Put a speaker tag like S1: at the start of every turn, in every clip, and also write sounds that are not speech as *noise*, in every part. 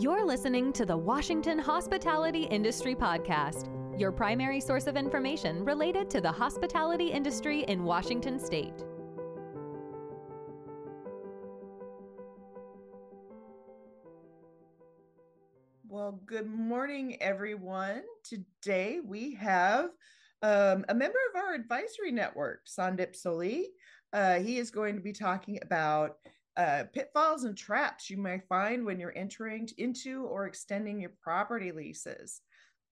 S1: You're listening to the Washington Hospitality Industry Podcast, your primary source of information related to the hospitality industry in Washington state.
S2: Well, good morning, everyone. Today we have um, a member of our advisory network, Sandip Soli. Uh, he is going to be talking about uh, pitfalls and traps you may find when you're entering into or extending your property leases.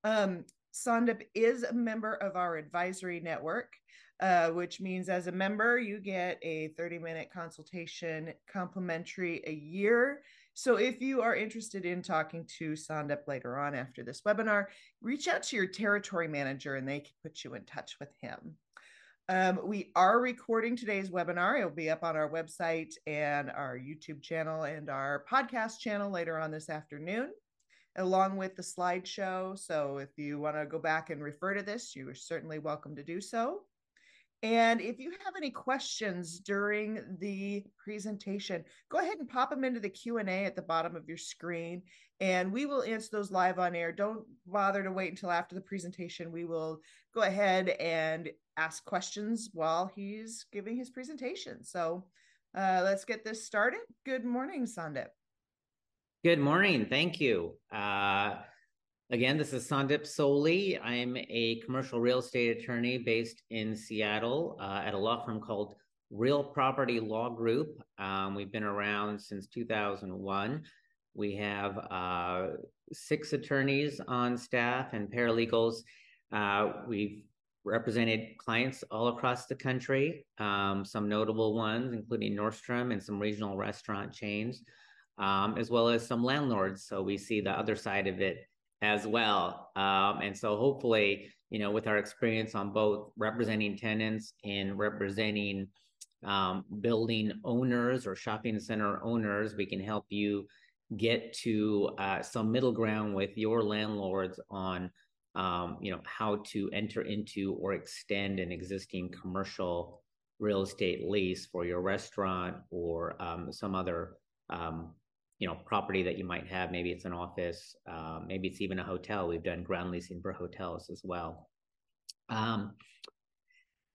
S2: Um, Sandip is a member of our advisory network, uh, which means as a member, you get a 30 minute consultation complimentary a year. So if you are interested in talking to Sandip later on after this webinar, reach out to your territory manager and they can put you in touch with him. Um, we are recording today's webinar. It'll be up on our website and our YouTube channel and our podcast channel later on this afternoon, along with the slideshow. So if you want to go back and refer to this, you are certainly welcome to do so. And if you have any questions during the presentation, go ahead and pop them into the Q&A at the bottom of your screen and we will answer those live on air. Don't bother to wait until after the presentation. We will go ahead and ask questions while he's giving his presentation. So uh, let's get this started. Good morning, Sandip.
S3: Good morning. Thank you. Uh, Again, this is Sandip Soli. I'm a commercial real estate attorney based in Seattle uh, at a law firm called Real Property Law Group. Um, we've been around since 2001. We have uh, six attorneys on staff and paralegals. Uh, we've represented clients all across the country, um, some notable ones, including Nordstrom and some regional restaurant chains, um, as well as some landlords. So we see the other side of it as well. Um, and so hopefully, you know, with our experience on both representing tenants and representing um, building owners or shopping center owners, we can help you get to uh, some middle ground with your landlords on, um, you know, how to enter into or extend an existing commercial real estate lease for your restaurant or um, some other um, you know property that you might have. Maybe it's an office uh, maybe it's even a hotel. We've done ground leasing for hotels as well. Um,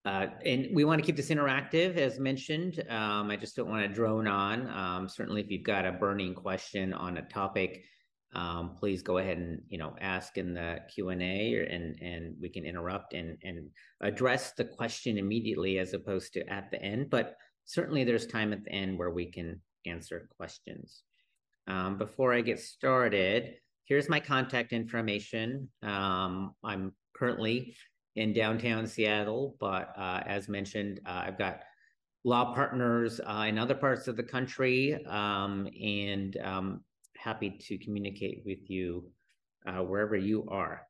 S3: uh, and we want to keep this interactive as mentioned. Um, i just don't want to drone on. Um, certainly if you've got a burning question on a topic um, please go ahead and you know ask in the q&a and and we can interrupt and and address the question immediately as opposed to at the end. But certainly there's time at the end where we can answer questions um, before I get started, here's my contact information. Um, I'm currently in downtown Seattle, but uh, as mentioned, uh, I've got law partners uh, in other parts of the country um, and um, happy to communicate with you uh, wherever you are.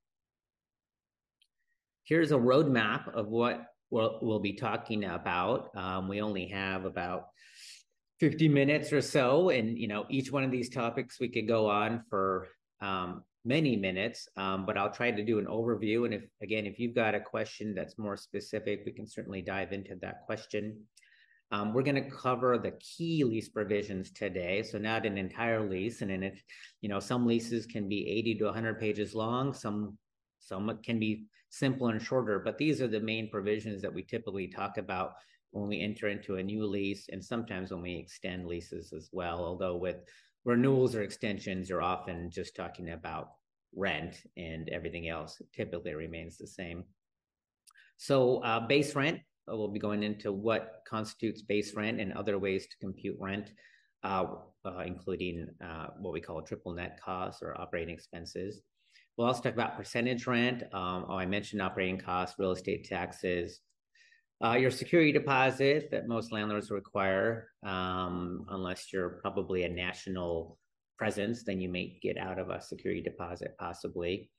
S3: Here's a roadmap of what we'll, we'll be talking about. Um, we only have about 50 minutes or so. And, you know, each one of these topics we could go on for um, many minutes, um, but I'll try to do an overview. And if, again, if you've got a question that's more specific, we can certainly dive into that question. Um, we're going to cover the key lease provisions today. So not an entire lease. And in it, you know, some leases can be 80 to 100 pages long. Some, some can be simpler and shorter, but these are the main provisions that we typically talk about when we enter into a new lease and sometimes when we extend leases as well. Although with renewals or extensions, you're often just talking about rent and everything else typically remains the same. So uh, base rent, uh, we'll be going into what constitutes base rent and other ways to compute rent, uh, uh, including uh, what we call triple net costs or operating expenses. We'll also talk about percentage rent. Um, oh, I mentioned operating costs, real estate taxes, uh, your security deposit that most landlords require, um, unless you're probably a national presence, then you may get out of a security deposit possibly.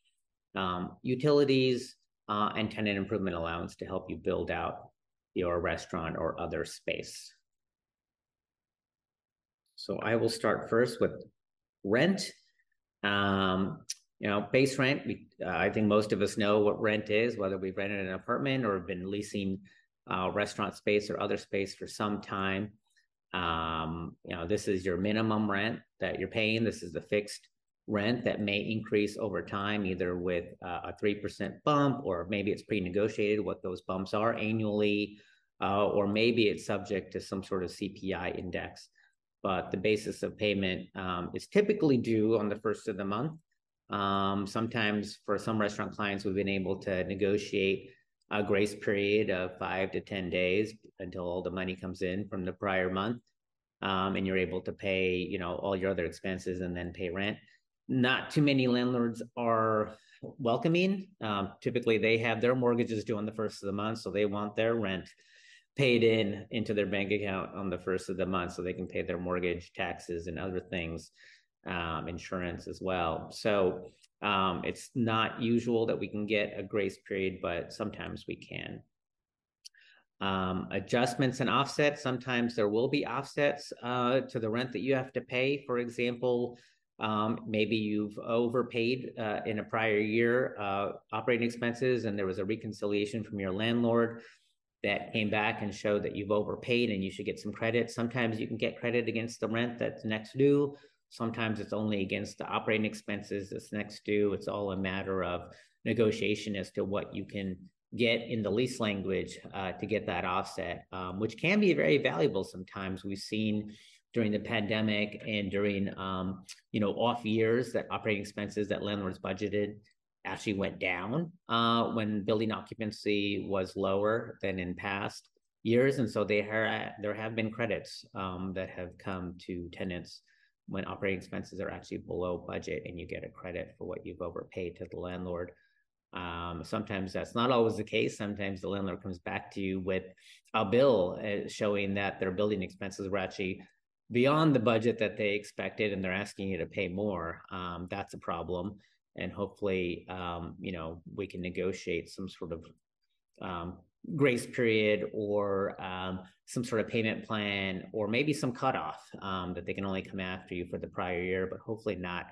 S3: Um, utilities uh, and tenant improvement allowance to help you build out your restaurant or other space. So I will start first with rent. Um, you know, base rent. We, uh, I think most of us know what rent is, whether we've rented an apartment or have been leasing uh, restaurant space or other space for some time. Um, you know, this is your minimum rent that you're paying. This is the fixed rent that may increase over time, either with uh, a 3% bump, or maybe it's pre negotiated what those bumps are annually, uh, or maybe it's subject to some sort of CPI index. But the basis of payment um, is typically due on the first of the month. Um, sometimes for some restaurant clients, we've been able to negotiate a grace period of five to 10 days until all the money comes in from the prior month. Um, and you're able to pay, you know, all your other expenses and then pay rent. Not too many landlords are welcoming. Um, typically, they have their mortgages due on the first of the month, so they want their rent paid in into their bank account on the first of the month, so they can pay their mortgage, taxes, and other things, um, insurance as well. So um, it's not usual that we can get a grace period, but sometimes we can. Um, adjustments and offsets. Sometimes there will be offsets uh, to the rent that you have to pay. For example, um, maybe you've overpaid uh, in a prior year uh, operating expenses, and there was a reconciliation from your landlord that came back and showed that you've overpaid and you should get some credit. Sometimes you can get credit against the rent that's next due. Sometimes it's only against the operating expenses that's next due. It's all a matter of negotiation as to what you can get in the lease language uh, to get that offset, um, which can be very valuable sometimes. We've seen during the pandemic and during um, you know off years that operating expenses that landlords budgeted actually went down uh, when building occupancy was lower than in past years, and so they are, there have been credits um, that have come to tenants when operating expenses are actually below budget, and you get a credit for what you've overpaid to the landlord. Um, sometimes that's not always the case. Sometimes the landlord comes back to you with a bill uh, showing that their building expenses were actually beyond the budget that they expected and they're asking you to pay more, um, that's a problem. And hopefully, um, you know, we can negotiate some sort of um, grace period or um, some sort of payment plan or maybe some cutoff um, that they can only come after you for the prior year, but hopefully not,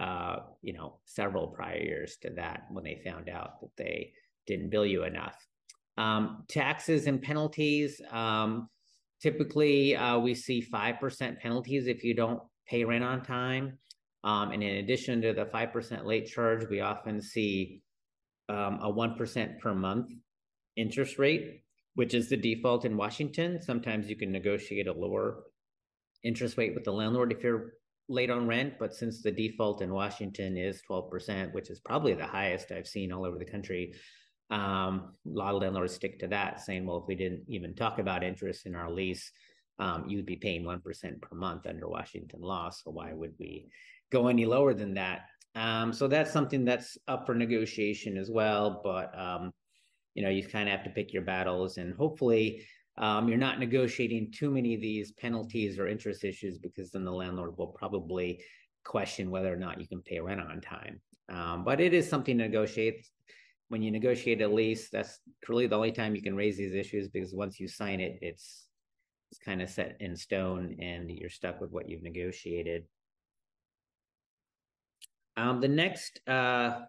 S3: uh, you know, several prior years to that when they found out that they didn't bill you enough. Um, taxes and penalties. Um, Typically, uh, we see 5% penalties if you don't pay rent on time. Um, and in addition to the 5% late charge, we often see um, a 1% per month interest rate, which is the default in Washington. Sometimes you can negotiate a lower interest rate with the landlord if you're late on rent, but since the default in Washington is 12%, which is probably the highest I've seen all over the country, um, a lot of landlords stick to that, saying, well, if we didn't even talk about interest in our lease, um, you'd be paying 1% per month under Washington law. So why would we go any lower than that? Um, so that's something that's up for negotiation as well. But, um, you know, you kind of have to pick your battles and hopefully um, you're not negotiating too many of these penalties or interest issues because then the landlord will probably question whether or not you can pay rent on time. Um, but it is something to negotiate when you negotiate a lease, that's really the only time you can raise these issues because once you sign it, it's it's kind of set in stone and you're stuck with what you've negotiated. Um, the next uh,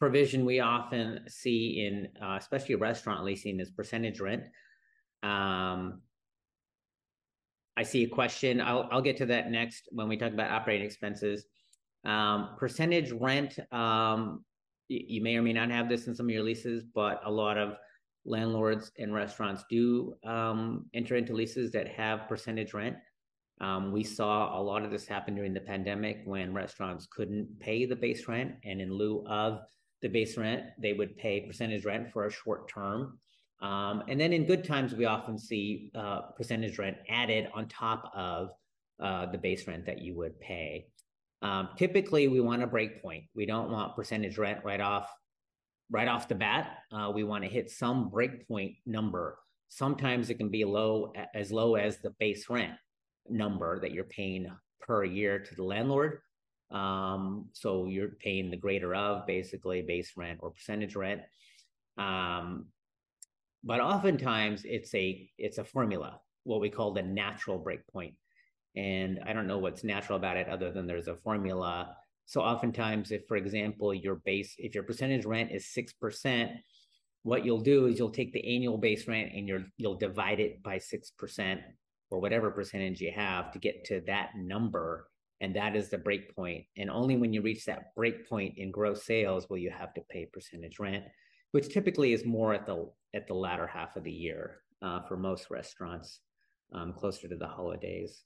S3: provision we often see in, uh, especially restaurant leasing, is percentage rent. Um, I see a question. I'll I'll get to that next when we talk about operating expenses. Um, percentage rent um, you may or may not have this in some of your leases, but a lot of landlords and restaurants do um, enter into leases that have percentage rent. Um, we saw a lot of this happen during the pandemic when restaurants couldn't pay the base rent, and in lieu of the base rent, they would pay percentage rent for a short term. Um, and then in good times, we often see uh, percentage rent added on top of uh, the base rent that you would pay. Um, typically, we want a break point. We don't want percentage rent right off right off the bat. Uh, we want to hit some break point number. Sometimes it can be low as low as the base rent number that you're paying per year to the landlord. Um, so you're paying the greater of basically base rent or percentage rent. Um, but oftentimes it's a it's a formula, what we call the natural break point. And I don't know what's natural about it other than there's a formula. So oftentimes, if for example, your base, if your percentage rent is 6%, what you'll do is you'll take the annual base rent and you'll you'll divide it by 6% or whatever percentage you have to get to that number. And that is the break point. And only when you reach that break point in gross sales will you have to pay percentage rent, which typically is more at the at the latter half of the year uh, for most restaurants, um, closer to the holidays.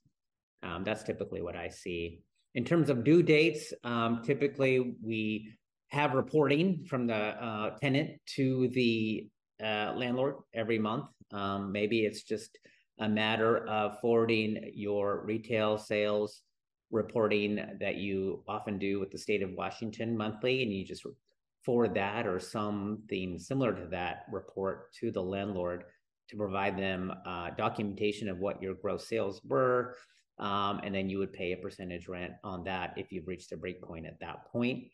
S3: Um, that's typically what I see. In terms of due dates, um, typically we have reporting from the uh, tenant to the uh, landlord every month. Um, maybe it's just a matter of forwarding your retail sales reporting that you often do with the state of Washington monthly, and you just forward that or something similar to that report to the landlord to provide them uh, documentation of what your gross sales were. Um, and then you would pay a percentage rent on that if you've reached a break point at that point.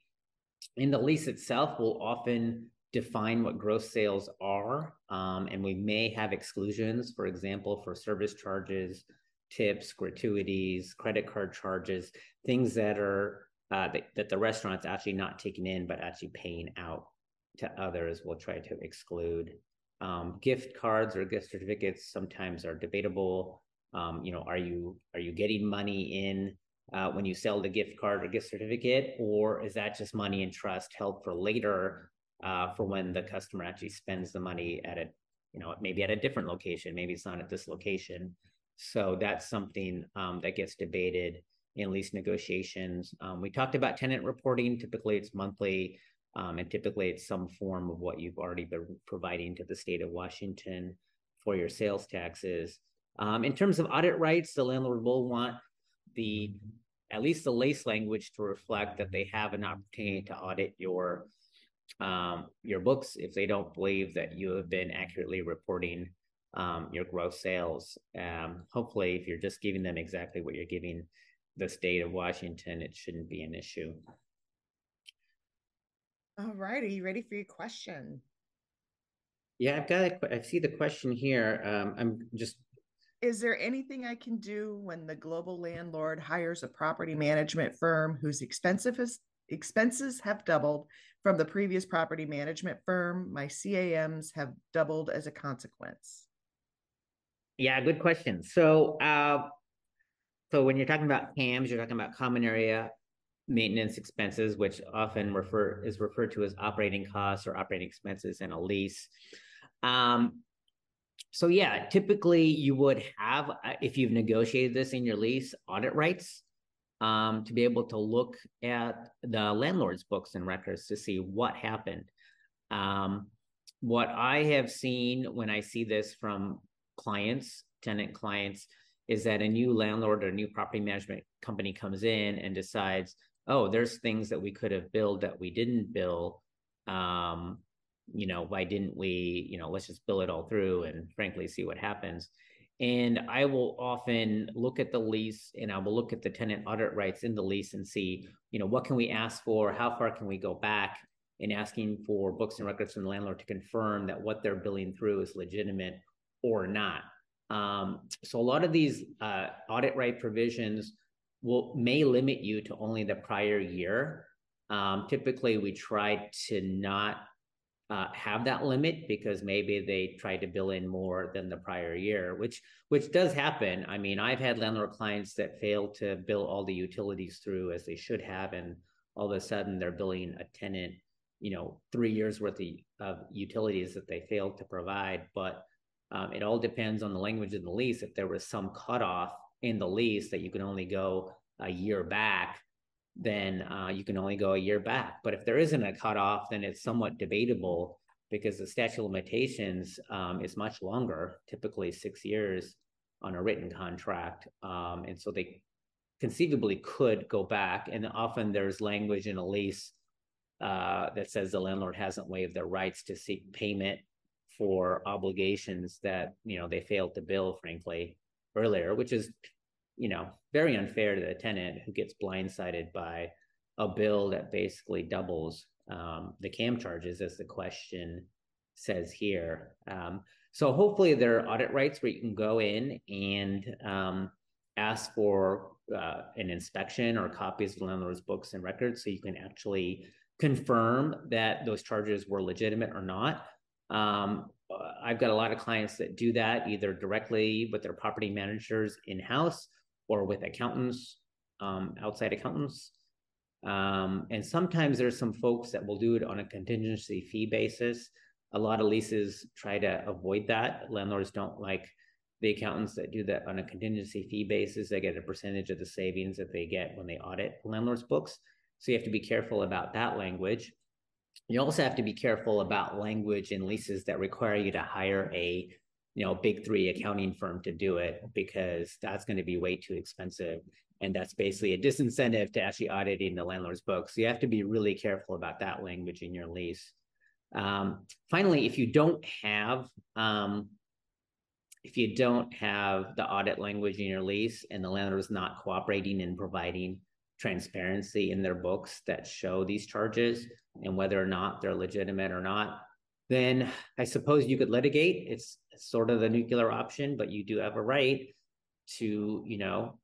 S3: In the lease itself, will often define what gross sales are, um, and we may have exclusions, for example, for service charges, tips, gratuities, credit card charges, things that are uh, that, that the restaurant's actually not taking in but actually paying out to others. We'll try to exclude. Um, gift cards or gift certificates sometimes are debatable. Um, you know, are you are you getting money in uh, when you sell the gift card or gift certificate, or is that just money in trust held for later uh, for when the customer actually spends the money at a you know maybe at a different location, maybe it's not at this location. So that's something um, that gets debated in lease negotiations. Um, we talked about tenant reporting. Typically, it's monthly, um, and typically it's some form of what you've already been providing to the state of Washington for your sales taxes. Um, in terms of audit rights, the landlord will want the at least the lease language to reflect that they have an opportunity to audit your um, your books if they don't believe that you have been accurately reporting um, your gross sales. Um, hopefully, if you're just giving them exactly what you're giving the state of Washington, it shouldn't be an issue.
S2: All right, are you ready for your question?
S3: Yeah, I've got. A, I see the question here. Um, I'm just.
S2: Is there anything I can do when the global landlord hires a property management firm whose expenses expenses have doubled from the previous property management firm? My CAMs have doubled as a consequence.
S3: Yeah, good question. So, uh, so when you're talking about CAMs, you're talking about common area maintenance expenses, which often refer is referred to as operating costs or operating expenses in a lease. Um, so yeah, typically you would have, uh, if you've negotiated this in your lease, audit rights um, to be able to look at the landlord's books and records to see what happened. Um, what I have seen when I see this from clients, tenant clients, is that a new landlord or a new property management company comes in and decides, oh, there's things that we could have billed that we didn't bill. Um, you know, why didn't we, you know, let's just bill it all through and frankly see what happens. And I will often look at the lease and I will look at the tenant audit rights in the lease and see, you know, what can we ask for? How far can we go back in asking for books and records from the landlord to confirm that what they're billing through is legitimate or not. Um, so a lot of these uh, audit right provisions will may limit you to only the prior year. Um, typically, we try to not uh, have that limit because maybe they try to bill in more than the prior year, which which does happen. I mean, I've had landlord clients that fail to bill all the utilities through as they should have, and all of a sudden they're billing a tenant, you know, three years worth of, of utilities that they failed to provide, but um, it all depends on the language of the lease. If there was some cutoff in the lease that you can only go a year back, then uh, you can only go a year back. But if there isn't a cutoff, then it's somewhat debatable because the statute of limitations um, is much longer, typically six years on a written contract. Um, and so they conceivably could go back. And often there's language in a lease uh, that says the landlord hasn't waived their rights to seek payment for obligations that you know they failed to bill frankly earlier which is you know very unfair to the tenant who gets blindsided by a bill that basically doubles um, the cam charges as the question says here. Um, so hopefully there are audit rights where you can go in and um, ask for uh, an inspection or copies of landlord's books and records so you can actually confirm that those charges were legitimate or not um, uh, I've got a lot of clients that do that either directly with their property managers in house or with accountants um, outside accountants. Um, and sometimes there's some folks that will do it on a contingency fee basis. A lot of leases try to avoid that. Landlords don't like the accountants that do that on a contingency fee basis. They get a percentage of the savings that they get when they audit landlords' books. So you have to be careful about that language. You also have to be careful about language in leases that require you to hire a you know big three accounting firm to do it because that's going to be way too expensive. And that's basically a disincentive to actually auditing the landlord's books. So you have to be really careful about that language in your lease. Um, finally if you don't have um, if you don't have the audit language in your lease and the landlord is not cooperating and providing transparency in their books that show these charges and whether or not they're legitimate or not then I suppose you could litigate. It's sort of the nuclear option, but you do have a right to, you know,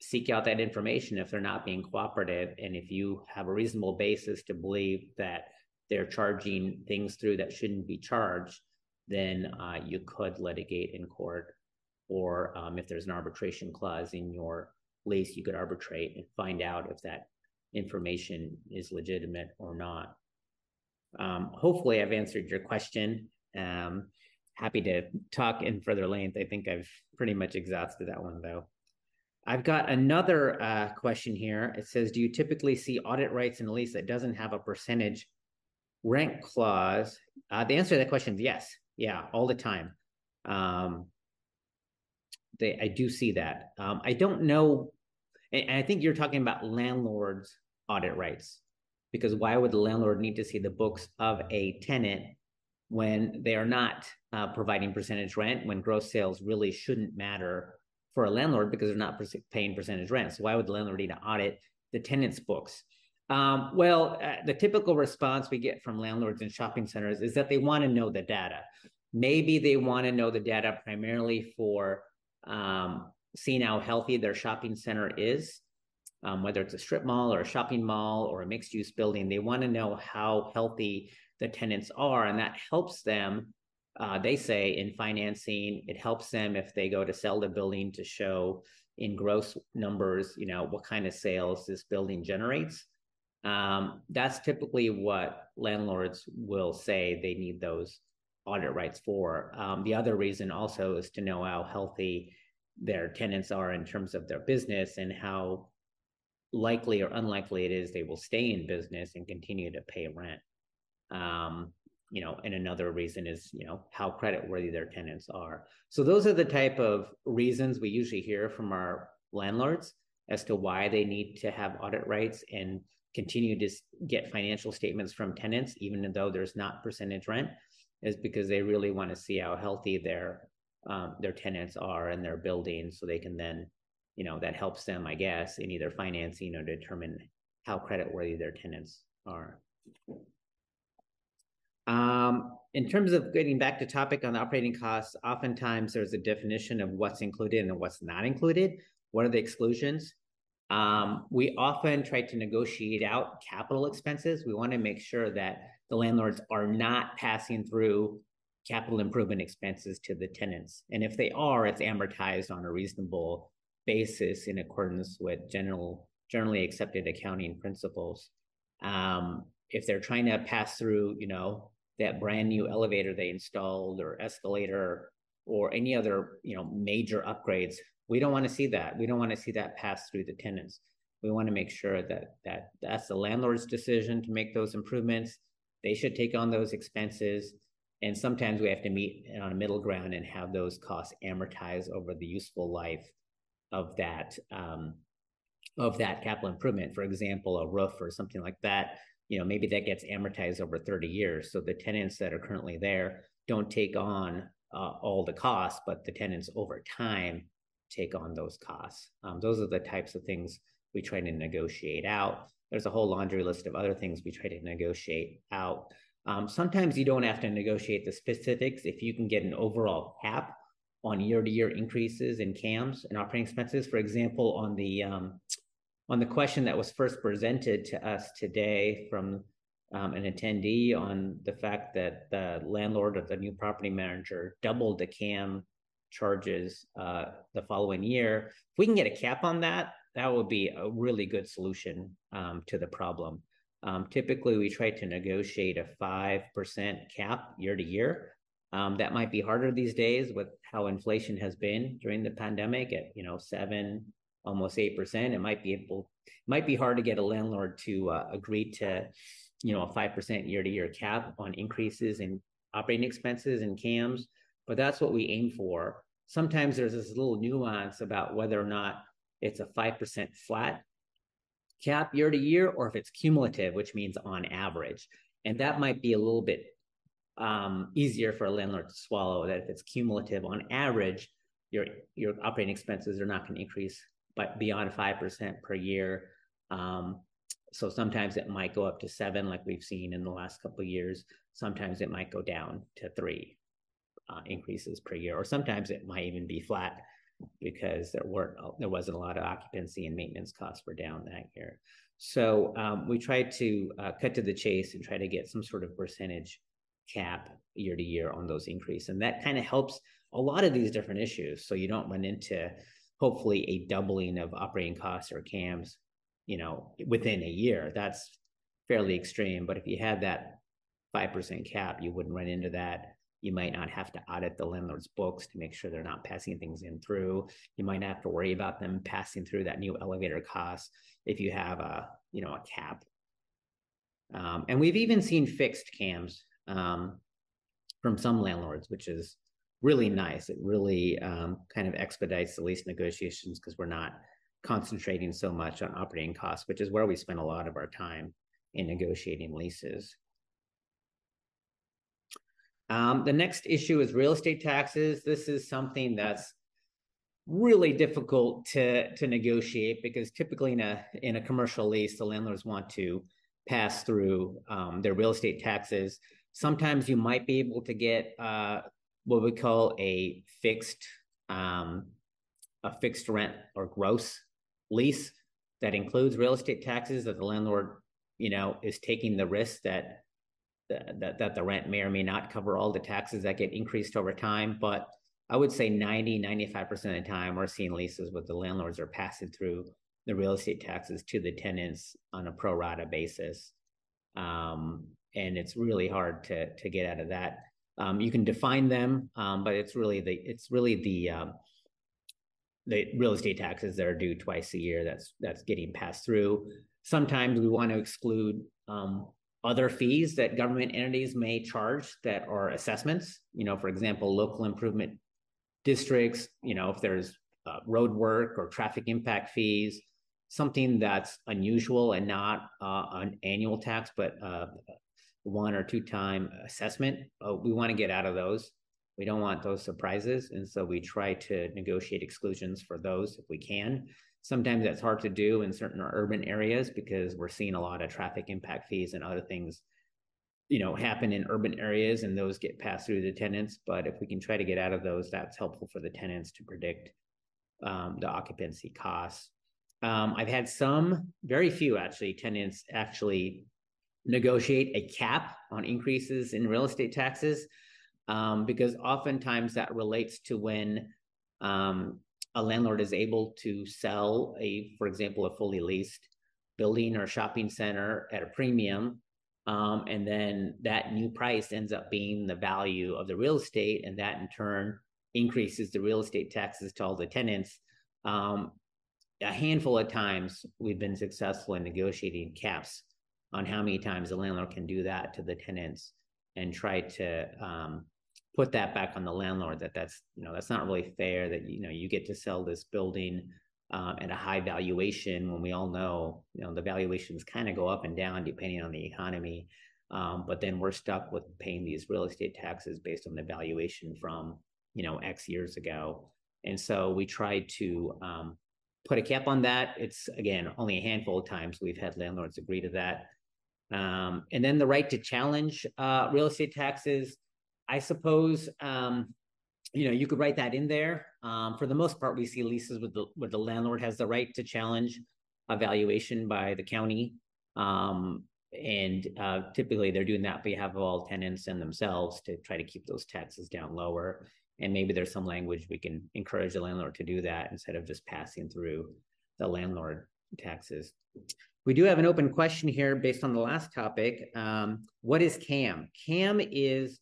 S3: seek out that information if they're not being cooperative. And if you have a reasonable basis to believe that they're charging things through that shouldn't be charged, then uh, you could litigate in court. Or um, if there's an arbitration clause in your lease, you could arbitrate and find out if that information is legitimate or not. Um, hopefully, I've answered your question. Um, happy to talk in further length. I think I've pretty much exhausted that one, though. I've got another uh, question here. It says, do you typically see audit rights in a lease that doesn't have a percentage rent clause? Uh, the answer to that question is yes. Yeah, all the time. Um, they, I do see that. Um, I don't know, and I think you're talking about landlords' audit rights because why would the landlord need to see the books of a tenant when they are not uh, providing percentage rent when gross sales really shouldn't matter for a landlord because they're not paying percentage rent? So why would the landlord need to audit the tenant's books? Um, well uh, the typical response we get from landlords in shopping centers is that they want to know the data. Maybe they want to know the data primarily for um, seeing how healthy their shopping center is um, whether it's a strip mall or a shopping mall or a mixed use building, they want to know how healthy the tenants are. And that helps them, uh, they say, in financing. It helps them if they go to sell the building to show in gross numbers, you know, what kind of sales this building generates. Um, that's typically what landlords will say they need those audit rights for. Um, the other reason also is to know how healthy their tenants are in terms of their business and how likely or unlikely it is they will stay in business and continue to pay rent. Um, you know, and another reason is, you know, how credit worthy their tenants are. So those are the type of reasons we usually hear from our landlords as to why they need to have audit rights and continue to get financial statements from tenants, even though there's not percentage rent, is because they really want to see how healthy their um, their tenants are in their buildings, so they can then you know, that helps them, I guess, in either financing or determine how creditworthy their tenants are. Um, in terms of getting back to topic on the operating costs, oftentimes there's a definition of what's included and what's not included. What are the exclusions? Um, we often try to negotiate out capital expenses. We want to make sure that the landlords are not passing through capital improvement expenses to the tenants. And if they are, it's amortized on a reasonable basis in accordance with general generally accepted accounting principles. Um, if they're trying to pass through, you know, that brand new elevator they installed or escalator or any other, you know, major upgrades, we don't want to see that. We don't want to see that pass through the tenants. We want to make sure that that that's the landlord's decision to make those improvements. They should take on those expenses. And sometimes we have to meet on a middle ground and have those costs amortized over the useful life of that um, of that capital improvement. For example, a roof or something like that. You know, maybe that gets amortized over 30 years. So the tenants that are currently there don't take on uh, all the costs, but the tenants over time take on those costs. Um, those are the types of things we try to negotiate out. There's a whole laundry list of other things we try to negotiate out. Um, sometimes you don't have to negotiate the specifics if you can get an overall cap on year-to-year increases in CAMs and operating expenses. For example, on the um, on the question that was first presented to us today from um, an attendee on the fact that the landlord or the new property manager doubled the CAM charges uh, the following year. If we can get a cap on that, that would be a really good solution um, to the problem. Um, typically, we try to negotiate a five percent cap year to year. Um, that might be harder these days with how inflation has been during the pandemic at you know seven, almost eight percent. It might be able, might be hard to get a landlord to uh, agree to, you know, a five percent year to year cap on increases in operating expenses and CAMs. But that's what we aim for. Sometimes there's this little nuance about whether or not it's a 5% flat cap year to year or if it's cumulative, which means on average. And that might be a little bit um, easier for a landlord to swallow that if it's cumulative on average, your your operating expenses are not going to increase but beyond 5% per year. Um, so sometimes it might go up to seven, like we've seen in the last couple of years. Sometimes it might go down to three uh, increases per year, or sometimes it might even be flat because there weren't there wasn't a lot of occupancy and maintenance costs were down that year. So um, we tried to uh, cut to the chase and try to get some sort of percentage cap year to year on those increase, and that kind of helps a lot of these different issues. So you don't run into hopefully a doubling of operating costs or CAMs, you know, within a year. That's fairly extreme. But if you had that five percent cap, you wouldn't run into that you might not have to audit the landlord's books to make sure they're not passing things in through. You might not have to worry about them passing through that new elevator cost if you have a you know a cap. Um, and we've even seen fixed cams um, from some landlords, which is really nice. It really um, kind of expedites the lease negotiations because we're not concentrating so much on operating costs, which is where we spend a lot of our time in negotiating leases. Um, the next issue is real estate taxes. This is something that's really difficult to to negotiate because typically in a in a commercial lease, the landlords want to pass through um, their real estate taxes. Sometimes you might be able to get uh, what we call a fixed um, a fixed rent or gross lease that includes real estate taxes that the landlord you know is taking the risk that that, that the rent may or may not cover all the taxes that get increased over time. But I would say 90, 95% of the time, we're seeing leases with the landlords are passing through the real estate taxes to the tenants on a pro rata basis. Um, and it's really hard to, to get out of that. Um, you can define them, um, but it's really the it's really the um, the real estate taxes that are due twice a year that's that's getting passed through. Sometimes we want to exclude um, other fees that government entities may charge that are assessments. You know, for example, local improvement districts, you know, if there's uh, road work or traffic impact fees, something that's unusual and not uh, an annual tax, but uh, one or two time assessment. Uh, we want to get out of those. We don't want those surprises. And so we try to negotiate exclusions for those if we can. Sometimes that's hard to do in certain urban areas because we're seeing a lot of traffic impact fees and other things, you know, happen in urban areas and those get passed through the tenants. But if we can try to get out of those, that's helpful for the tenants to predict um, the occupancy costs. Um, I've had some, very few actually, tenants actually negotiate a cap on increases in real estate taxes um, because oftentimes that relates to when um, a landlord is able to sell a, for example, a fully leased building or shopping center at a premium. Um, and then that new price ends up being the value of the real estate, and that in turn increases the real estate taxes to all the tenants. Um, a handful of times we've been successful in negotiating caps on how many times the landlord can do that to the tenants and try to um, put that back on the landlord that that's you know that's not really fair that you know you get to sell this building um, at a high valuation when we all know you know the valuations kind of go up and down depending on the economy. Um, but then we're stuck with paying these real estate taxes based on the valuation from you know x years ago. And so we tried to um, put a cap on that. It's again only a handful of times we've had landlords agree to that. Um, and then the right to challenge uh, real estate taxes I suppose um, you know you could write that in there. Um, for the most part, we see leases with the where the landlord has the right to challenge a valuation by the county, um, and uh, typically they're doing that behalf of all tenants and themselves to try to keep those taxes down lower. And maybe there's some language we can encourage the landlord to do that instead of just passing through the landlord taxes. We do have an open question here based on the last topic. Um, what is CAM? CAM is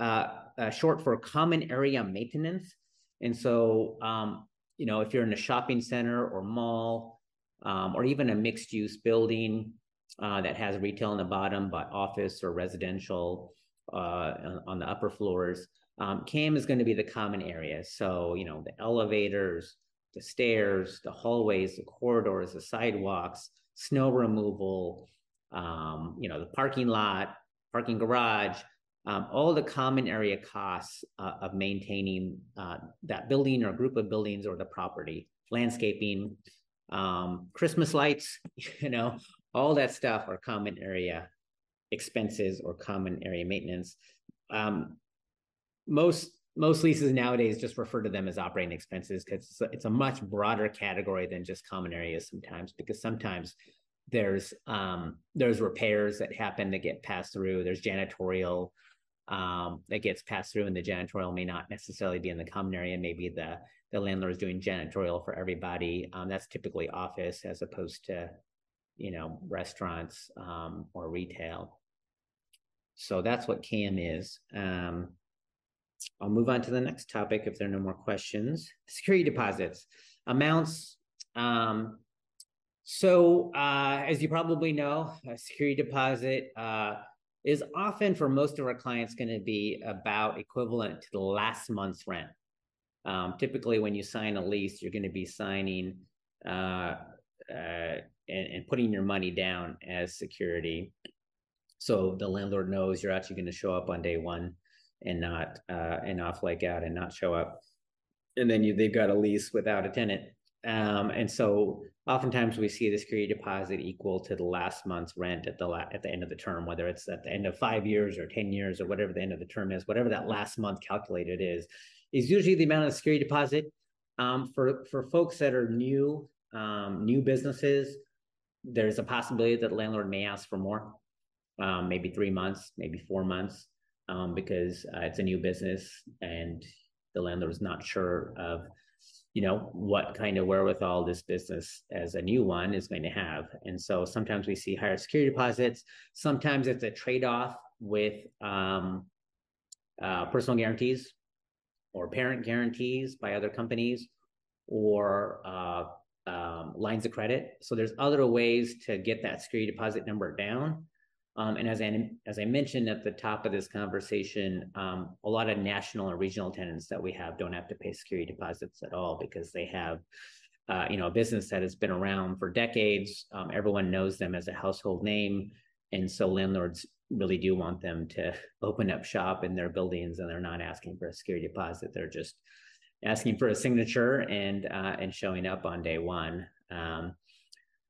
S3: uh, uh, short for Common Area Maintenance. And so, um, you know, if you're in a shopping center or mall um, or even a mixed use building uh, that has retail on the bottom, but office or residential uh, on the upper floors, um, CAM is going to be the common areas. So, you know, the elevators, the stairs, the hallways, the corridors, the sidewalks, snow removal, um, you know, the parking lot, parking garage, um, all the common area costs uh, of maintaining uh, that building or group of buildings or the property, landscaping, um, Christmas lights, *laughs* you know, all that stuff are common area expenses or common area maintenance. Um, most most leases nowadays just refer to them as operating expenses because it's, it's, a much broader category than just common areas sometimes because sometimes there's um, there's repairs that happen that get passed through there's janitorial um, that gets passed through and the janitorial may not necessarily be in the common area maybe the the landlord is doing janitorial for everybody um, that's typically office as opposed to you know restaurants um, or retail so that's what cam is um, I'll move on to the next topic if there are no more questions. Security deposits, amounts. Um, so, uh, as you probably know, a security deposit uh, is often for most of our clients going to be about equivalent to the last month's rent. Um, typically, when you sign a lease, you're going to be signing uh, uh, and, and putting your money down as security. So the landlord knows you're actually going to show up on day one and not uh, and off like out and not show up, and then you they've got a lease without a tenant. Um, and so oftentimes we see the security deposit equal to the last month's rent at the la- at the end of the term, whether it's at the end of five years or ten years or whatever the end of the term is, whatever that last month calculated is, is usually the amount of security deposit. Um, for for folks that are new um, new businesses, there's a possibility that the landlord may ask for more, um, maybe three months, maybe four months um, because uh, it's a new business and the landlord is not sure of you know what kind of wherewithal this business as a new one is going to have. And so sometimes we see higher security deposits. Sometimes it's a trade-off with um, uh, personal guarantees or parent guarantees by other companies or uh, um, lines of credit. So there's other ways to get that security deposit number down um, and as I, as I mentioned at the top of this conversation, um, a lot of national and regional tenants that we have don't have to pay security deposits at all because they have, uh, you know, a business that has been around for decades. Um, everyone knows them as a household name, and so landlords really do want them to *laughs* open up shop in their buildings, and they're not asking for a security deposit. They're just asking for a signature and uh, and showing up on day one. Um,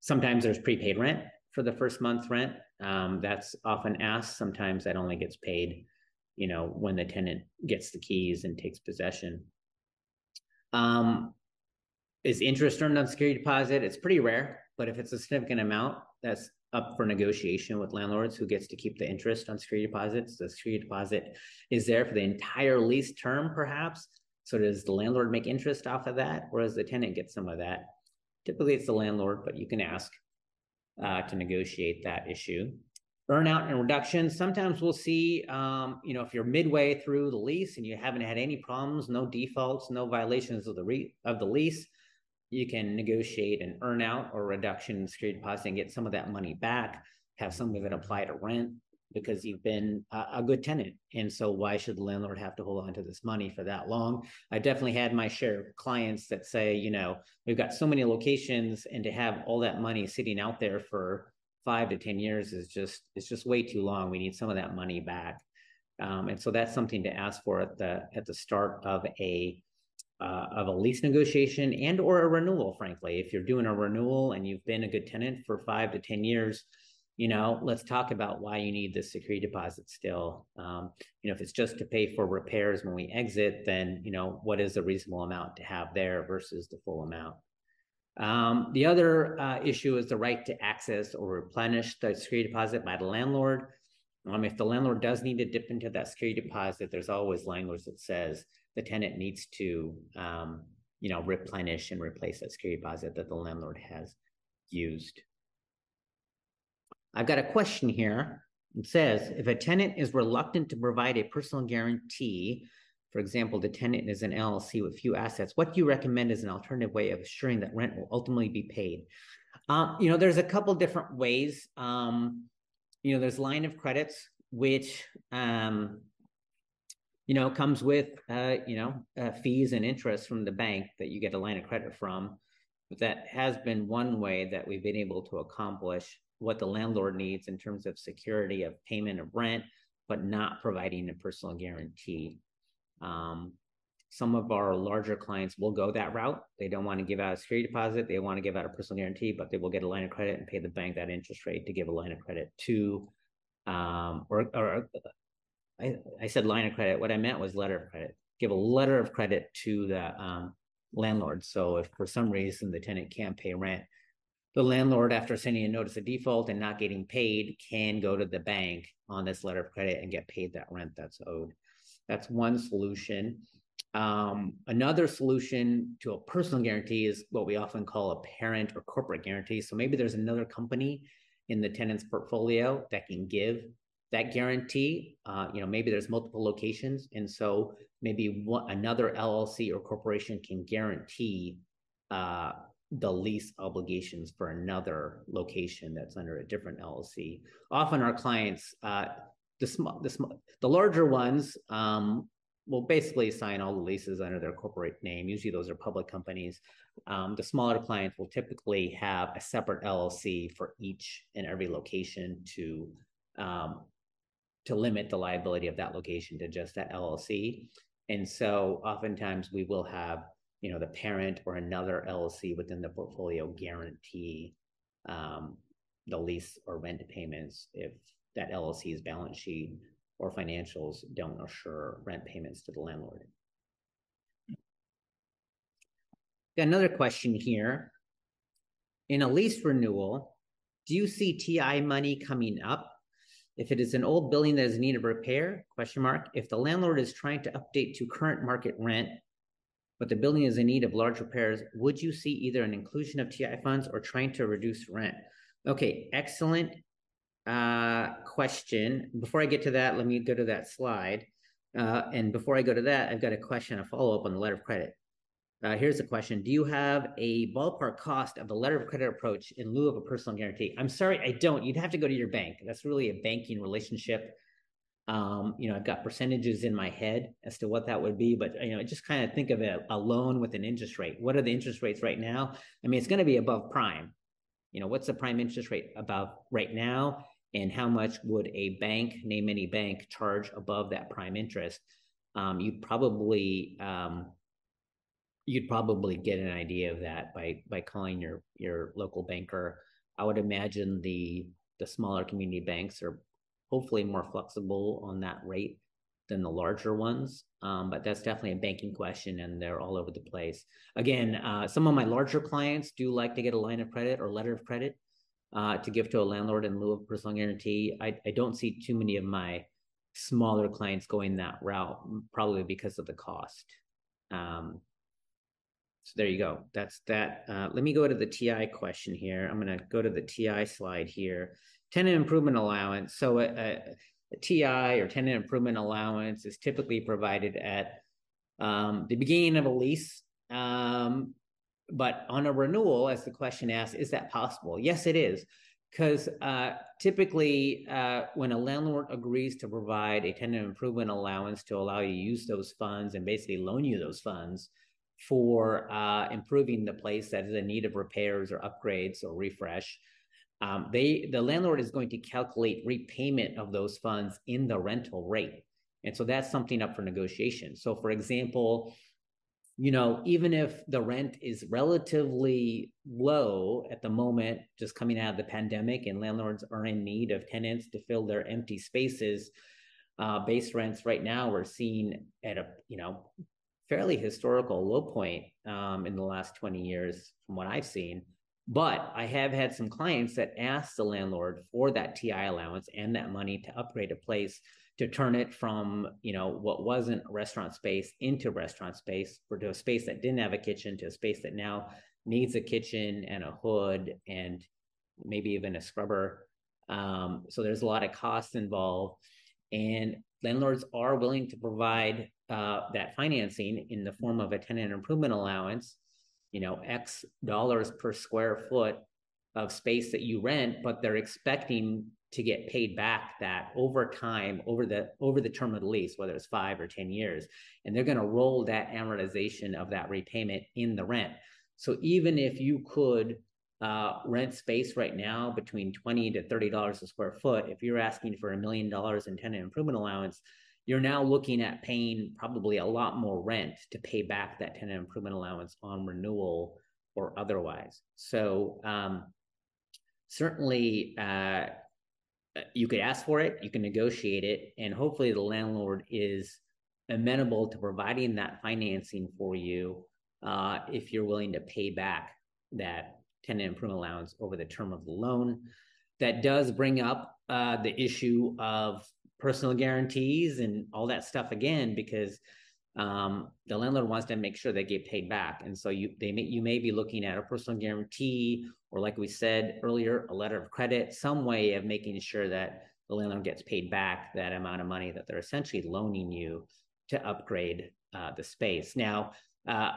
S3: sometimes there's prepaid rent for the first month rent. Um, that's often asked. Sometimes that only gets paid, you know, when the tenant gets the keys and takes possession. Um, is interest earned on security deposit? It's pretty rare, but if it's a significant amount, that's up for negotiation with landlords who gets to keep the interest on security deposits. The security deposit is there for the entire lease term, perhaps. So does the landlord make interest off of that, or does the tenant get some of that? Typically, it's the landlord, but you can ask uh, to negotiate that issue. Earnout and reduction. Sometimes we'll see, um, you know, if you're midway through the lease and you haven't had any problems, no defaults, no violations of the re- of the lease, you can negotiate an earnout or reduction in security deposit and get some of that money back. Have some of it apply to rent because you've been a, a, good tenant. And so why should the landlord have to hold on to this money for that long? I definitely had my share of clients that say, you know, we've got so many locations and to have all that money sitting out there for five to 10 years is just, it's just way too long. We need some of that money back. Um, and so that's something to ask for at the, at the start of a, uh, of a lease negotiation and or a renewal, frankly, if you're doing a renewal and you've been a good tenant for five to 10 years, you know let's talk about why you need the security deposit still. Um, you know if it's just to pay for repairs when we exit then you know what is a reasonable amount to have there versus the full amount? Um, the other uh, issue is the right to access or replenish the security deposit by the landlord. Um, if the landlord does need to dip into that security deposit there's always language that says the tenant needs to um, you know, replenish and replace that security deposit that the landlord has used. I've got a question here. It says, if a tenant is reluctant to provide a personal guarantee, for example, the tenant is an LLC with few assets, what do you recommend as an alternative way of assuring that rent will ultimately be paid? Um, you know, there's a couple different ways. Um, you know, there's line of credits, which um, you know comes with uh, you know uh, fees and interest from the bank that you get a line of credit from. But that has been one way that we've been able to accomplish what the landlord needs in terms of security of payment of rent, but not providing a personal guarantee. Um, some of our larger clients will go that route. They don't want to give out a security deposit. They want to give out a personal guarantee, but they will get a line of credit and pay the bank that interest rate to give a line of credit to, um, or, or I, I said line of credit. What I meant was letter of credit. Give a letter of credit to the um, landlord. So if for some reason the tenant can't pay rent, the landlord, after sending a notice of default and not getting paid, can go to the bank on this letter of credit and get paid that rent that's owed. That's one solution. Um, another solution to a personal guarantee is what we often call a parent or corporate guarantee. So maybe there's another company in the tenant's portfolio that can give that guarantee. Uh, you know, maybe there's multiple locations, and so maybe one, another LLC or corporation can guarantee uh, the lease obligations for another location that's under a different LLC. Often, our clients, uh, the small, the small, the larger ones, um, will basically sign all the leases under their corporate name. Usually those are public companies. Um, the smaller clients will typically have a separate LLC for each and every location to um, to limit the liability of that location to just that LLC. And so oftentimes we will have, you know, the parent or another LLC within the portfolio guarantee um, the lease or rent payments if that LLC's balance sheet or financials don't assure rent payments to the landlord. Got another question here. In a lease renewal, do you see TI money coming up? If it is an old building that is in need of repair, question mark. If the landlord is trying to update to current market rent, but the building is in need of large repairs, would you see either an inclusion of TI funds or trying to reduce rent? Okay, excellent uh, question. Before I get to that, let me go to that slide. Uh, and before I go to that, I've got a question, a follow up on the letter of credit. Uh, here's the question Do you have a ballpark cost of the letter of credit approach in lieu of a personal guarantee? I'm sorry, I don't. You'd have to go to your bank. That's really a banking relationship. Um, you know, I've got percentages in my head as to what that would be, but you know, just kind of think of a, a loan with an interest rate. What are the interest rates right now? I mean, it's going to be above prime. You know, what's the prime interest rate about right now? and how much would a bank, name any bank, charge above that prime interest, um, you'd probably um, you'd probably get an idea of that by by calling your your local banker. I would imagine the the smaller community banks are hopefully more flexible on that rate than the larger ones. Um, but that's definitely a banking question, and they're all over the place. Again, uh, some of my larger clients do like to get a line of credit or letter of credit uh, to give to a landlord in lieu of personal guarantee. I, I don't see too many of my smaller clients going that route, probably because of the cost. Um, so there you go. That's that. Uh, let me go to the TI question here. I'm going to go to the TI slide here. Tenant improvement allowance. So a, a, a TI or tenant improvement allowance is typically provided at um, the beginning of a lease. Um, but on a renewal, as the question asks, is that possible? Yes, it is. Because uh, typically, uh, when a landlord agrees to provide a tenant improvement allowance to allow you to use those funds and basically loan you those funds for uh, improving the place that is in need of repairs or upgrades or refresh, um, they the landlord is going to calculate repayment of those funds in the rental rate, and so that's something up for negotiation. So, for example, you know, even if the rent is relatively low at the moment, just coming out of the pandemic, and landlords are in need of tenants to fill their empty spaces, uh, base rents right now we're seeing at a you know fairly historical low point um, in the last 20 years from what I've seen. But I have had some clients that ask the landlord for that TI allowance and that money to upgrade a place to turn it from you know what wasn't restaurant space into restaurant space or to a space that didn't have a kitchen to a space that now needs a kitchen and a hood and maybe even a scrubber. Um, so there's a lot of costs involved. And landlords are willing to provide uh, that financing in the form of a tenant improvement allowance you know x dollars per square foot of space that you rent but they're expecting to get paid back that over time over the over the term of the lease whether it's five or ten years and they're going to roll that amortization of that repayment in the rent. So even if you could uh, rent space right now between 20 to 30 dollars a square foot if you're asking for a million dollars in tenant improvement allowance you're now looking at paying probably a lot more rent to pay back that tenant improvement allowance on renewal or otherwise so um, certainly uh, you could ask for it, you can negotiate it, and hopefully the landlord is amenable to providing that financing for you uh, if you're willing to pay back that tenant improvement allowance over the term of the loan. That does bring up uh, the issue of personal guarantees and all that stuff again, because um, the landlord wants to make sure they get paid back, and so you they may you may be looking at a personal guarantee, or like we said earlier, a letter of credit, some way of making sure that the landlord gets paid back that amount of money that they're essentially loaning you to upgrade uh, the space. Now, uh,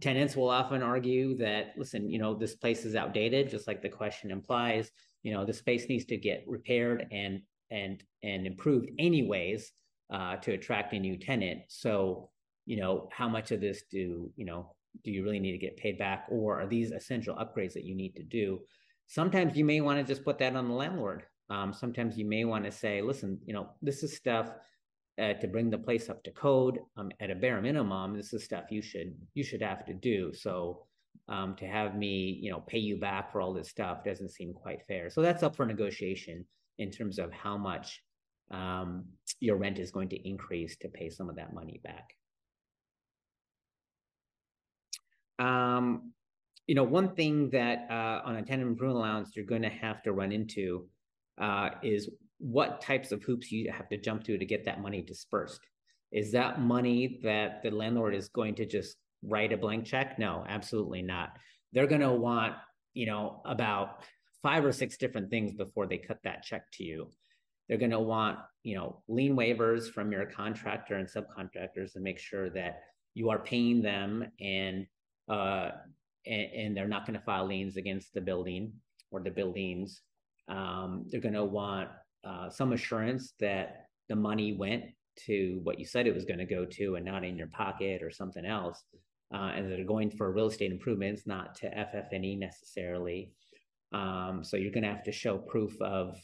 S3: tenants will often argue that listen, you know, this place is outdated, just like the question implies. You know, the space needs to get repaired and and and improved anyways uh, to attract a new tenant. So you know, how much of this do, you know, do you really need to get paid back? Or are these essential upgrades that you need to do? Sometimes you may want to just put that on the landlord. Um, sometimes you may want to say, listen, you know, this is stuff uh, to bring the place up to code um, at a bare minimum. This is stuff you should you should have to do. So um, to have me, you know, pay you back for all this stuff doesn't seem quite fair. So that's up for negotiation in terms of how much um, your rent is going to increase to pay some of that money back. Um, you know, one thing that uh, on a tenant improvement allowance you're going to have to run into uh, is what types of hoops you have to jump through to get that money dispersed. Is that money that the landlord is going to just write a blank check? No, absolutely not. They're going to want, you know, about five or six different things before they cut that check to you. They're going to want, you know, lien waivers from your contractor and subcontractors to make sure that you are paying them and uh, and, and, they're not going to file liens against the building or the buildings. Um, they're going to want uh, some assurance that the money went to what you said it was going to go to and not in your pocket or something else. Uh, and they're going for real estate improvements, not to FF&E necessarily. Um, so you're going to have to show proof of,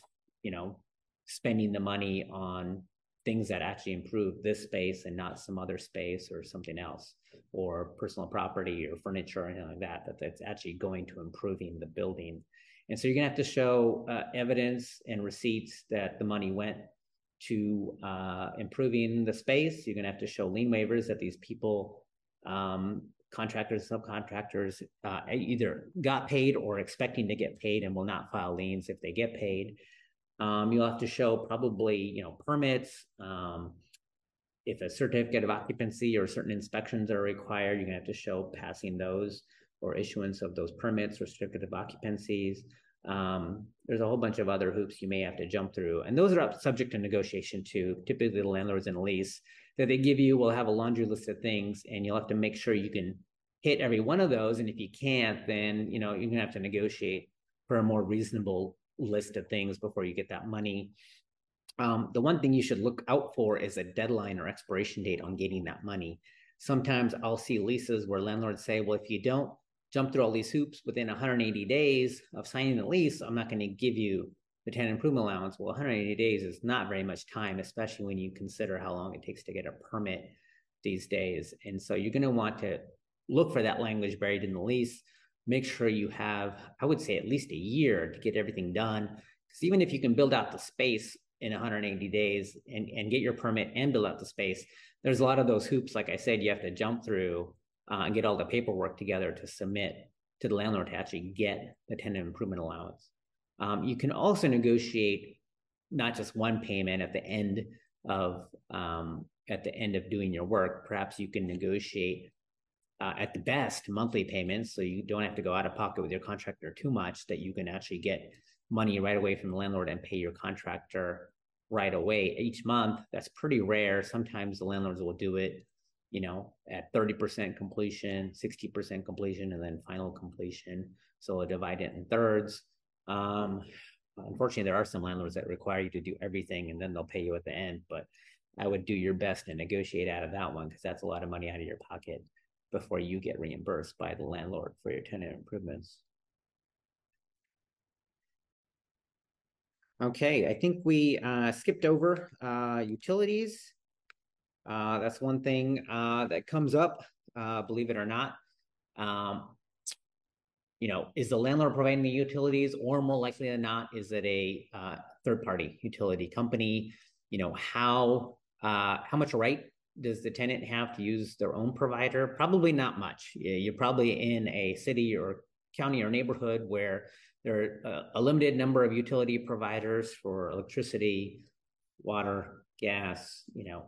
S3: you know, spending the money on things that actually improve this space and not some other space or something else or personal property or furniture or anything like that, that that's actually going to improving the building. And so you're gonna have to show uh, evidence and receipts that the money went to uh, improving the space. You're gonna have to show lien waivers that these people, um, contractors, subcontractors, uh, either got paid or expecting to get paid and will not file liens if they get paid. Um, you'll have to show probably, you know, permits. Um, if a certificate of occupancy or certain inspections are required, you're gonna have to show passing those or issuance of those permits or certificate of occupancies. Um, there's a whole bunch of other hoops you may have to jump through, and those are subject to negotiation too. Typically, the landlords in a lease that they give you will have a laundry list of things, and you'll have to make sure you can hit every one of those. And if you can't, then you know you're gonna have to negotiate for a more reasonable list of things before you get that money. Um, the one thing you should look out for is a deadline or expiration date on getting that money. Sometimes I'll see leases where landlords say, well, if you don't jump through all these hoops within 180 days of signing the lease, I'm not going to give you the tenant improvement allowance. Well, 180 days is not very much time, especially when you consider how long it takes to get a permit these days. And so you're going to want to look for that language buried in the lease make sure you have, I would say, at least a year to get everything done. Because even if you can build out the space in 180 days and, and get your permit and build out the space, there's a lot of those hoops, like I said, you have to jump through uh, and get all the paperwork together to submit to the landlord to actually get the tenant improvement allowance. Um, you can also negotiate not just one payment at the end of um, at the end of doing your work. Perhaps you can negotiate uh, at the best monthly payments, so you don't have to go out of pocket with your contractor too much. That you can actually get money right away from the landlord and pay your contractor right away each month. That's pretty rare. Sometimes the landlords will do it, you know, at 30% completion, 60% completion, and then final completion. So they'll divide it in thirds. Um, unfortunately, there are some landlords that require you to do everything and then they'll pay you at the end. But I would do your best to negotiate out of that one because that's a lot of money out of your pocket before you get reimbursed by the landlord for your tenant improvements. Okay, I think we uh, skipped over uh, utilities. Uh, that's one thing uh, that comes up, uh, believe it or not. Um, you know, is the landlord providing the utilities, or more likely than not, is it a uh, third-party utility company? You know, how how much right does the tenant have to use their own provider? Probably not much. You're probably in a city or county or neighborhood where there are a, limited number of utility providers for electricity, water, gas, you know,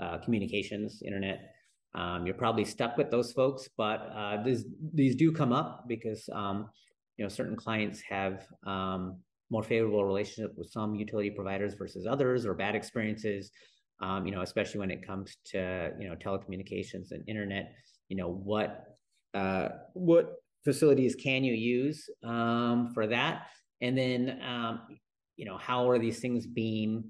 S3: uh, communications, internet. Um, you're probably stuck with those folks, but uh, these these do come up because um, you know certain clients have um, more favorable relationship with some utility providers versus others, or bad experiences. Um, you know, especially when it comes to you know telecommunications and internet. You know what uh, what facilities can you use um, for that? And then, um, you know, how are these things being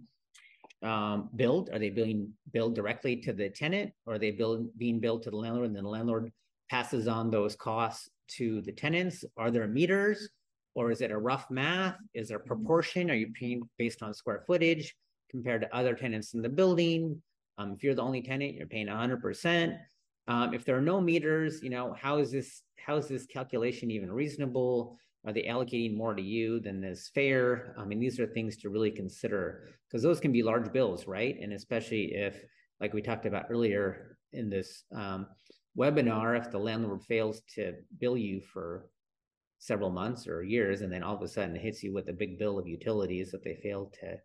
S3: um, billed? Are they being billed directly to the tenant, or are they build, being billed to the landlord, and then the landlord passes on those costs to the tenants? Are there meters, or is it a rough math? Is there proportion? Are you paying based on square footage compared to other tenants in the building? Um, if you're the only tenant, you're paying 100%. Um, if there are no meters, you know, how is this how is this calculation even reasonable? Are they allocating more to you than is fair? I mean, these are things to really consider because those can be large bills, right? And especially if, like we talked about earlier in this um, webinar, if the landlord fails to bill you for several months or years, and then all of a sudden hits you with a big bill of utilities that they failed to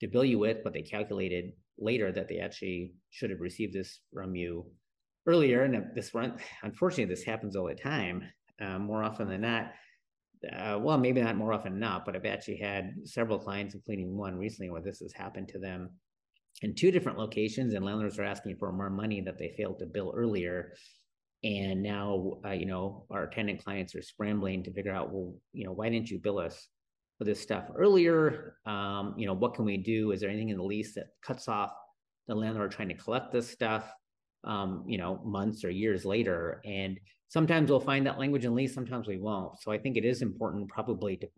S3: to bill you with, but they calculated later that they actually should have received this from you earlier, and this run, *sighs* unfortunately, this happens all the time, uh, more often than not. Uh, well, maybe not more often than not, but I've actually had several clients, including one recently, where this has happened to them in two different locations, and landlords are asking for more money that they failed to bill earlier. And now, uh, you know, our tenant clients are scrambling to figure out, well, you know, why didn't you bill us for this stuff earlier? Um, you know, what can we do? Is there anything in the lease that cuts off the landlord trying to collect this stuff? Um, you know, months or years later. And sometimes we'll find that language in lease, sometimes we won't. So I think it is important, probably to,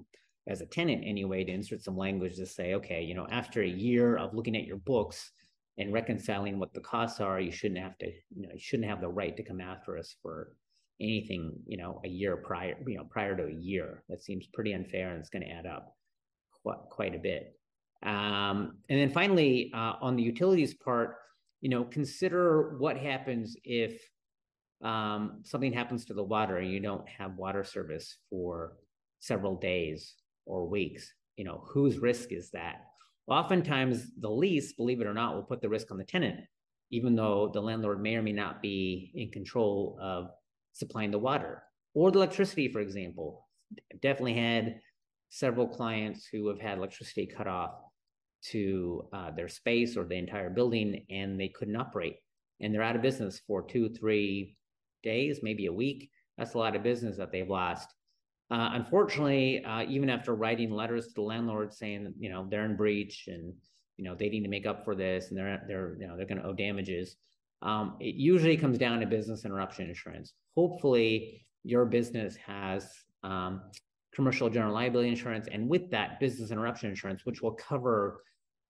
S3: as a tenant anyway, to insert some language to say, okay, you know, after a year of looking at your books and reconciling what the costs are, you shouldn't have to, you know, you shouldn't have the right to come after us for anything, you know, a year prior, you know, prior to a year. That seems pretty unfair and it's going to add up quite, quite a bit. Um, and then finally, uh, on the utilities part, you know, consider what happens if um, something happens to the water and you don't have water service for several days or weeks. You know, whose risk is that? Oftentimes, the lease, believe it or not, will put the risk on the tenant, even though the landlord may or may not be in control of supplying the water or the electricity, for example. I've Definitely had several clients who have had electricity cut off to uh, their space or the entire building and they couldn't operate. And they're out of business for two three days maybe a week. That's a lot of business that they've lost. Uh, unfortunately uh, even after writing letters to the landlord saying you know they're in breach and you know they need to make up for this and they're they're you know they're going to owe damages um, it usually comes down to business interruption insurance. Hopefully your business has um, commercial general liability insurance and with that business interruption insurance which will cover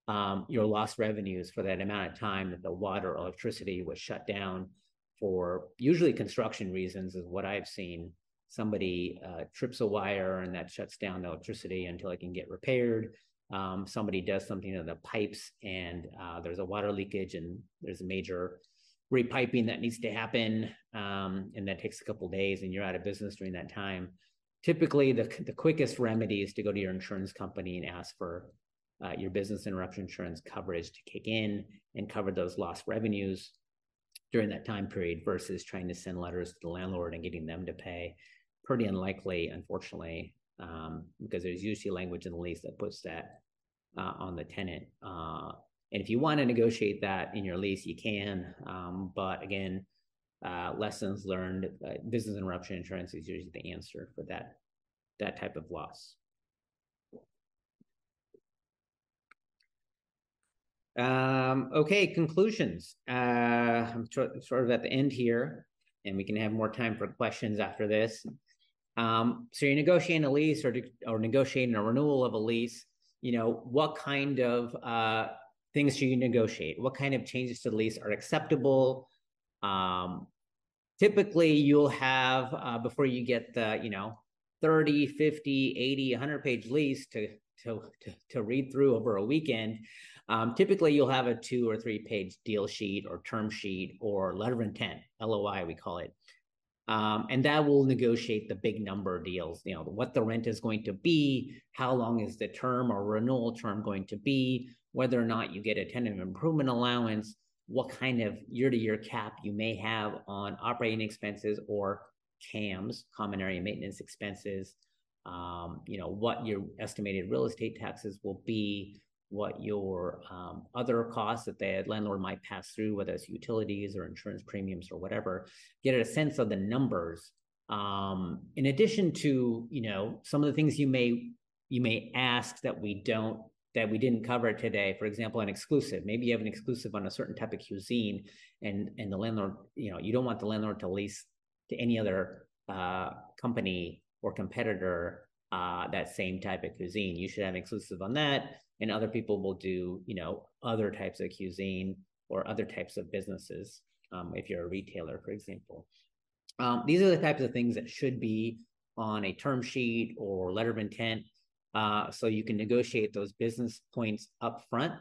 S3: um, your lost revenues for that amount of time that the water electricity was shut down for usually construction reasons is what I've seen. Somebody uh, trips a wire and that shuts down the electricity until it can get repaired. Um, somebody does something to the pipes and uh, there's a water leakage and there's a major repiping that needs to happen, um, and that takes a couple days, and you're out of business during that time. Typically, the the quickest remedy is to go to your insurance company and ask for uh, your business interruption insurance coverage to kick in and cover those lost revenues during that time period versus trying to send letters to the landlord and getting them to pay. Pretty unlikely, unfortunately, um, because there's usually language in the lease that puts that uh, on the tenant. Uh, and if you want to negotiate that in your lease, you can. Um, but again, uh, lessons learned, uh, business interruption insurance is usually the answer for that that type of loss. Um, okay, conclusions. Uh, I'm sort of at the end here, and we can have more time for questions after this. Um, so you're negotiating a lease or, or negotiating a renewal of a lease. You know, what kind of uh, things do you negotiate? What kind of changes to the lease are acceptable? Um, typically, you'll have, uh, before you get the, you know, 30, 50, 80, 100 page lease to, to, to, to read through over a weekend, um, typically, you'll have a two or three page deal sheet or term sheet or letter of intent, LOI, we call it. Um, and that will negotiate the big number deals, you know, what the rent is going to be, how long is the term or renewal term going to be, whether or not you get a tenant improvement allowance, what kind of year to year cap you may have on operating expenses or CAMs, common area maintenance expenses, um, you know, what your estimated real estate taxes will be, what your um, other costs that the landlord might pass through, whether it's utilities or insurance premiums or whatever, get a sense of the numbers. Um, in addition to, you know, some of the things you may you may ask that we don't that we didn't cover today. For example, an exclusive. Maybe you have an exclusive on a certain type of cuisine, and and the landlord, you know, you don't want the landlord to lease to any other uh, company or competitor uh, that same type of cuisine. You should have exclusive on that and other people will do you know other types of cuisine or other types of businesses um, if you're a retailer for example um, these are the types of things that should be on a term sheet or letter of intent uh, so you can negotiate those business points up front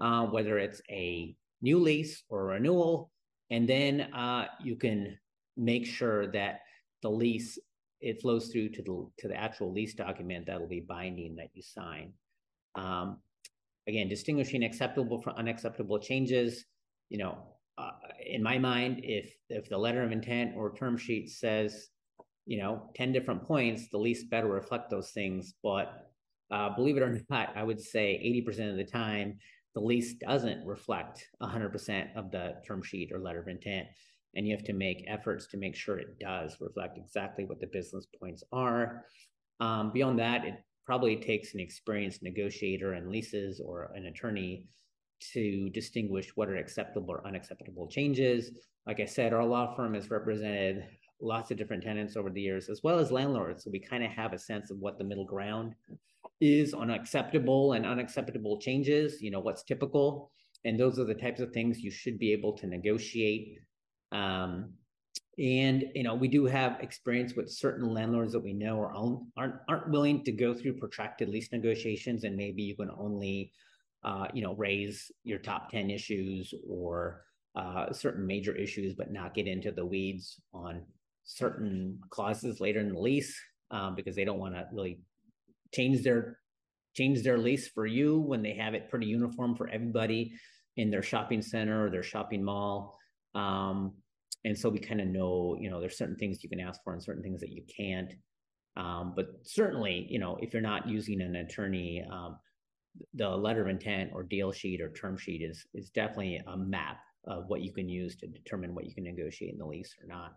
S3: uh, whether it's a new lease or renewal and then uh, you can make sure that the lease it flows through to the to the actual lease document that'll be binding that you sign um, again, distinguishing acceptable from unacceptable changes. You know, uh, in my mind, if if the letter of intent or term sheet says, you know, ten different points, the lease better reflect those things. But uh, believe it or *laughs* not, I would say eighty percent of the time, the lease doesn't reflect hundred percent of the term sheet or letter of intent. And you have to make efforts to make sure it does reflect exactly what the business points are. Um, beyond that, it probably takes an experienced negotiator and leases or an attorney to distinguish what are acceptable or unacceptable changes. Like I said, our law firm has represented lots of different tenants over the years, as well as landlords. So we kind of have a sense of what the middle ground is on acceptable and unacceptable changes, you know, what's typical. And those are the types of things you should be able to negotiate. Um, and you know, we do have experience with certain landlords that we know are aren't aren't willing to go through protracted lease negotiations, and maybe you can only, uh, you know, raise your top ten issues or uh, certain major issues, but not get into the weeds on certain clauses later in the lease um, because they don't want to really change their change their lease for you when they have it pretty uniform for everybody in their shopping center or their shopping mall. Um, and so we kind of know you know there's certain things you can ask for and certain things that you can't. Um, but certainly you know if you're not using an attorney um, the letter of intent or deal sheet or term sheet is is definitely a map of what you can use to determine what you can negotiate in the lease or not.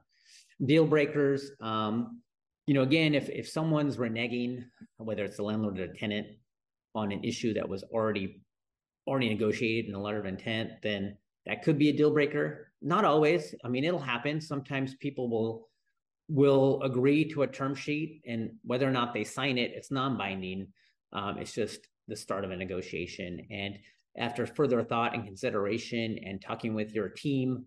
S3: Deal breakers um, you know again if if someone's reneging whether it's the landlord or tenant on an issue that was already already negotiated in the letter of intent then that could be a deal breaker. Not always. I mean it'll happen. Sometimes people will will agree to a term sheet and whether or not they sign it it's non-binding. Um, it's just the start of a negotiation. And after further thought and consideration and talking with your team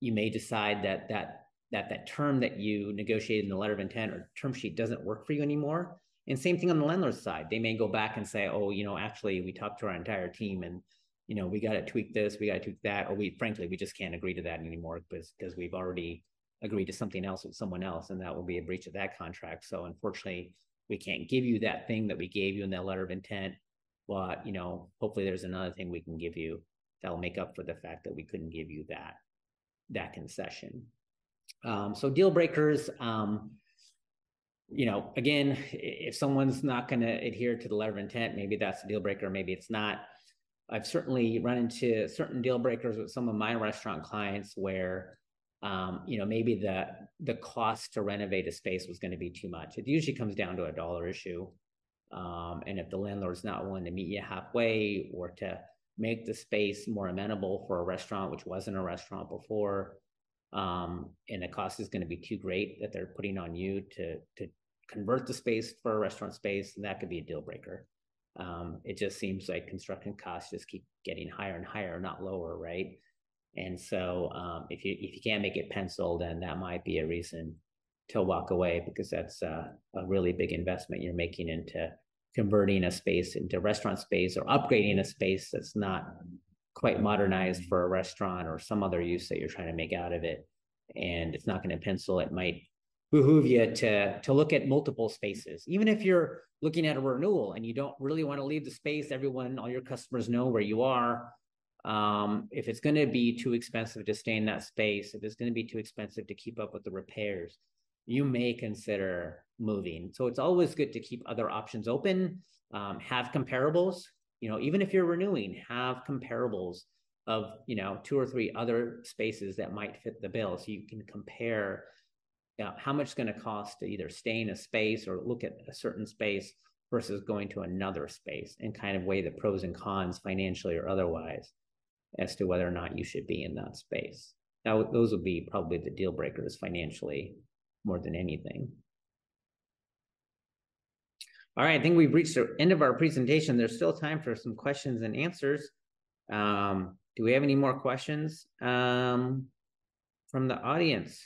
S3: you may decide that that that that term that you negotiated in the letter of intent or term sheet doesn't work for you anymore. And same thing on the landlord's side. They may go back and say oh you know actually we talked to our entire team and you know, we got to tweak this, we got to tweak that, or we frankly we just can't agree to that anymore because because we've already agreed to something else with someone else, and that will be a breach of that contract. So unfortunately, we can't give you that thing that we gave you in that letter of intent. But you know, hopefully there's another thing we can give you that'll make up for the fact that we couldn't give you that that concession. Um, so deal breakers. Um, you know, again, if someone's not going to adhere to the letter of intent, maybe that's a deal breaker, maybe it's not. I've certainly run into certain deal breakers with some of my restaurant clients where, um, you know, maybe the the cost to renovate a space was going to be too much. It usually comes down to a dollar issue, um, and if the landlord's not willing to meet you halfway or to make the space more amenable for a restaurant, which wasn't a restaurant before, um, and the cost is going to be too great that they're putting on you to to convert the space for a restaurant space, that could be a deal breaker. Um, it just seems like construction costs just keep getting higher and higher, not lower, right? And so um, if you if you can't make it pencil, then that might be a reason to walk away because that's uh, a really big investment you're making into converting a space into restaurant space or upgrading a space that's not quite modernized for a restaurant or some other use that you're trying to make out of it. And it's not going to pencil. It might behoove you to to look at multiple spaces. Even if you're looking at a renewal and you don't really want to leave the space everyone all your customers know where you are. Um, if it's going to be too expensive to stay in that space if it's going to be too expensive to keep up with the repairs you may consider moving. So it's always good to keep other options open. Um, have comparables. You know even if you're renewing have comparables of you know two or three other spaces that might fit the bill so you can compare know, how much it's going to cost to either stay in a space or look at a certain space versus going to another space and kind of weigh the pros and cons financially or otherwise as to whether or not you should be in that space. Now, those would be probably the deal breakers financially more than anything. All right, I think we've reached the end of our presentation. There's still time for some questions and answers. Um, do we have any more questions um, from the audience?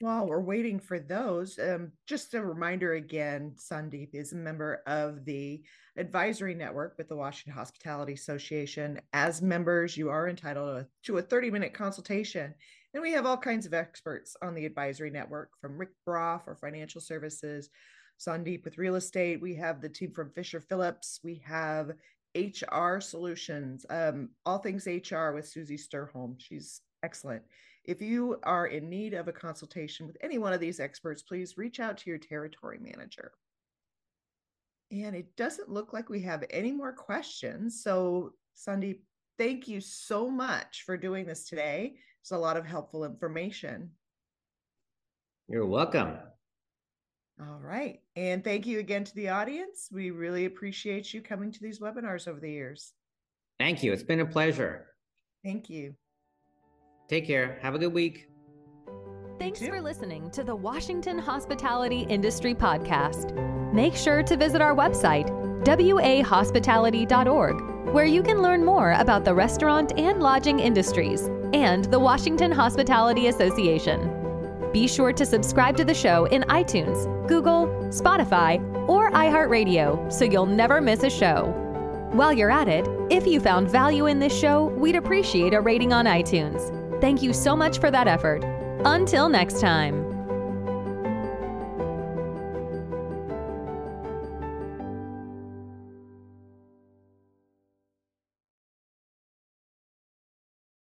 S2: While we're waiting for those, um, just a reminder again Sandip is a member of the advisory network with the Washington Hospitality Association. As members, you are entitled to a 30 minute consultation. And we have all kinds of experts on the advisory network from Rick Broff for financial services, Sandip with real estate. We have the team from Fisher Phillips. We have HR solutions, um, all things HR with Susie Sturholm. She's excellent. If you are in need of a consultation with any one of these experts, please reach out to your territory manager. And it doesn't look like we have any more questions. So, Sandip, thank you so much for doing this today. It's a lot of helpful information.
S3: You're welcome.
S2: All right. And thank you again to the audience. We really appreciate you coming to these webinars over the years.
S3: Thank you. It's been a pleasure.
S2: Thank you.
S3: Take care. Have a good week.
S1: Thanks for listening to the Washington Hospitality Industry Podcast. Make sure to visit our website, wahospitality.org, where you can learn more about the restaurant and lodging industries and the Washington Hospitality Association. Be sure to subscribe to the show in iTunes, Google, Spotify, or iHeartRadio so you'll never miss a show. While you're at it, if you found value in this show, we'd appreciate a rating on iTunes. Thank you so much for that effort. Until next time.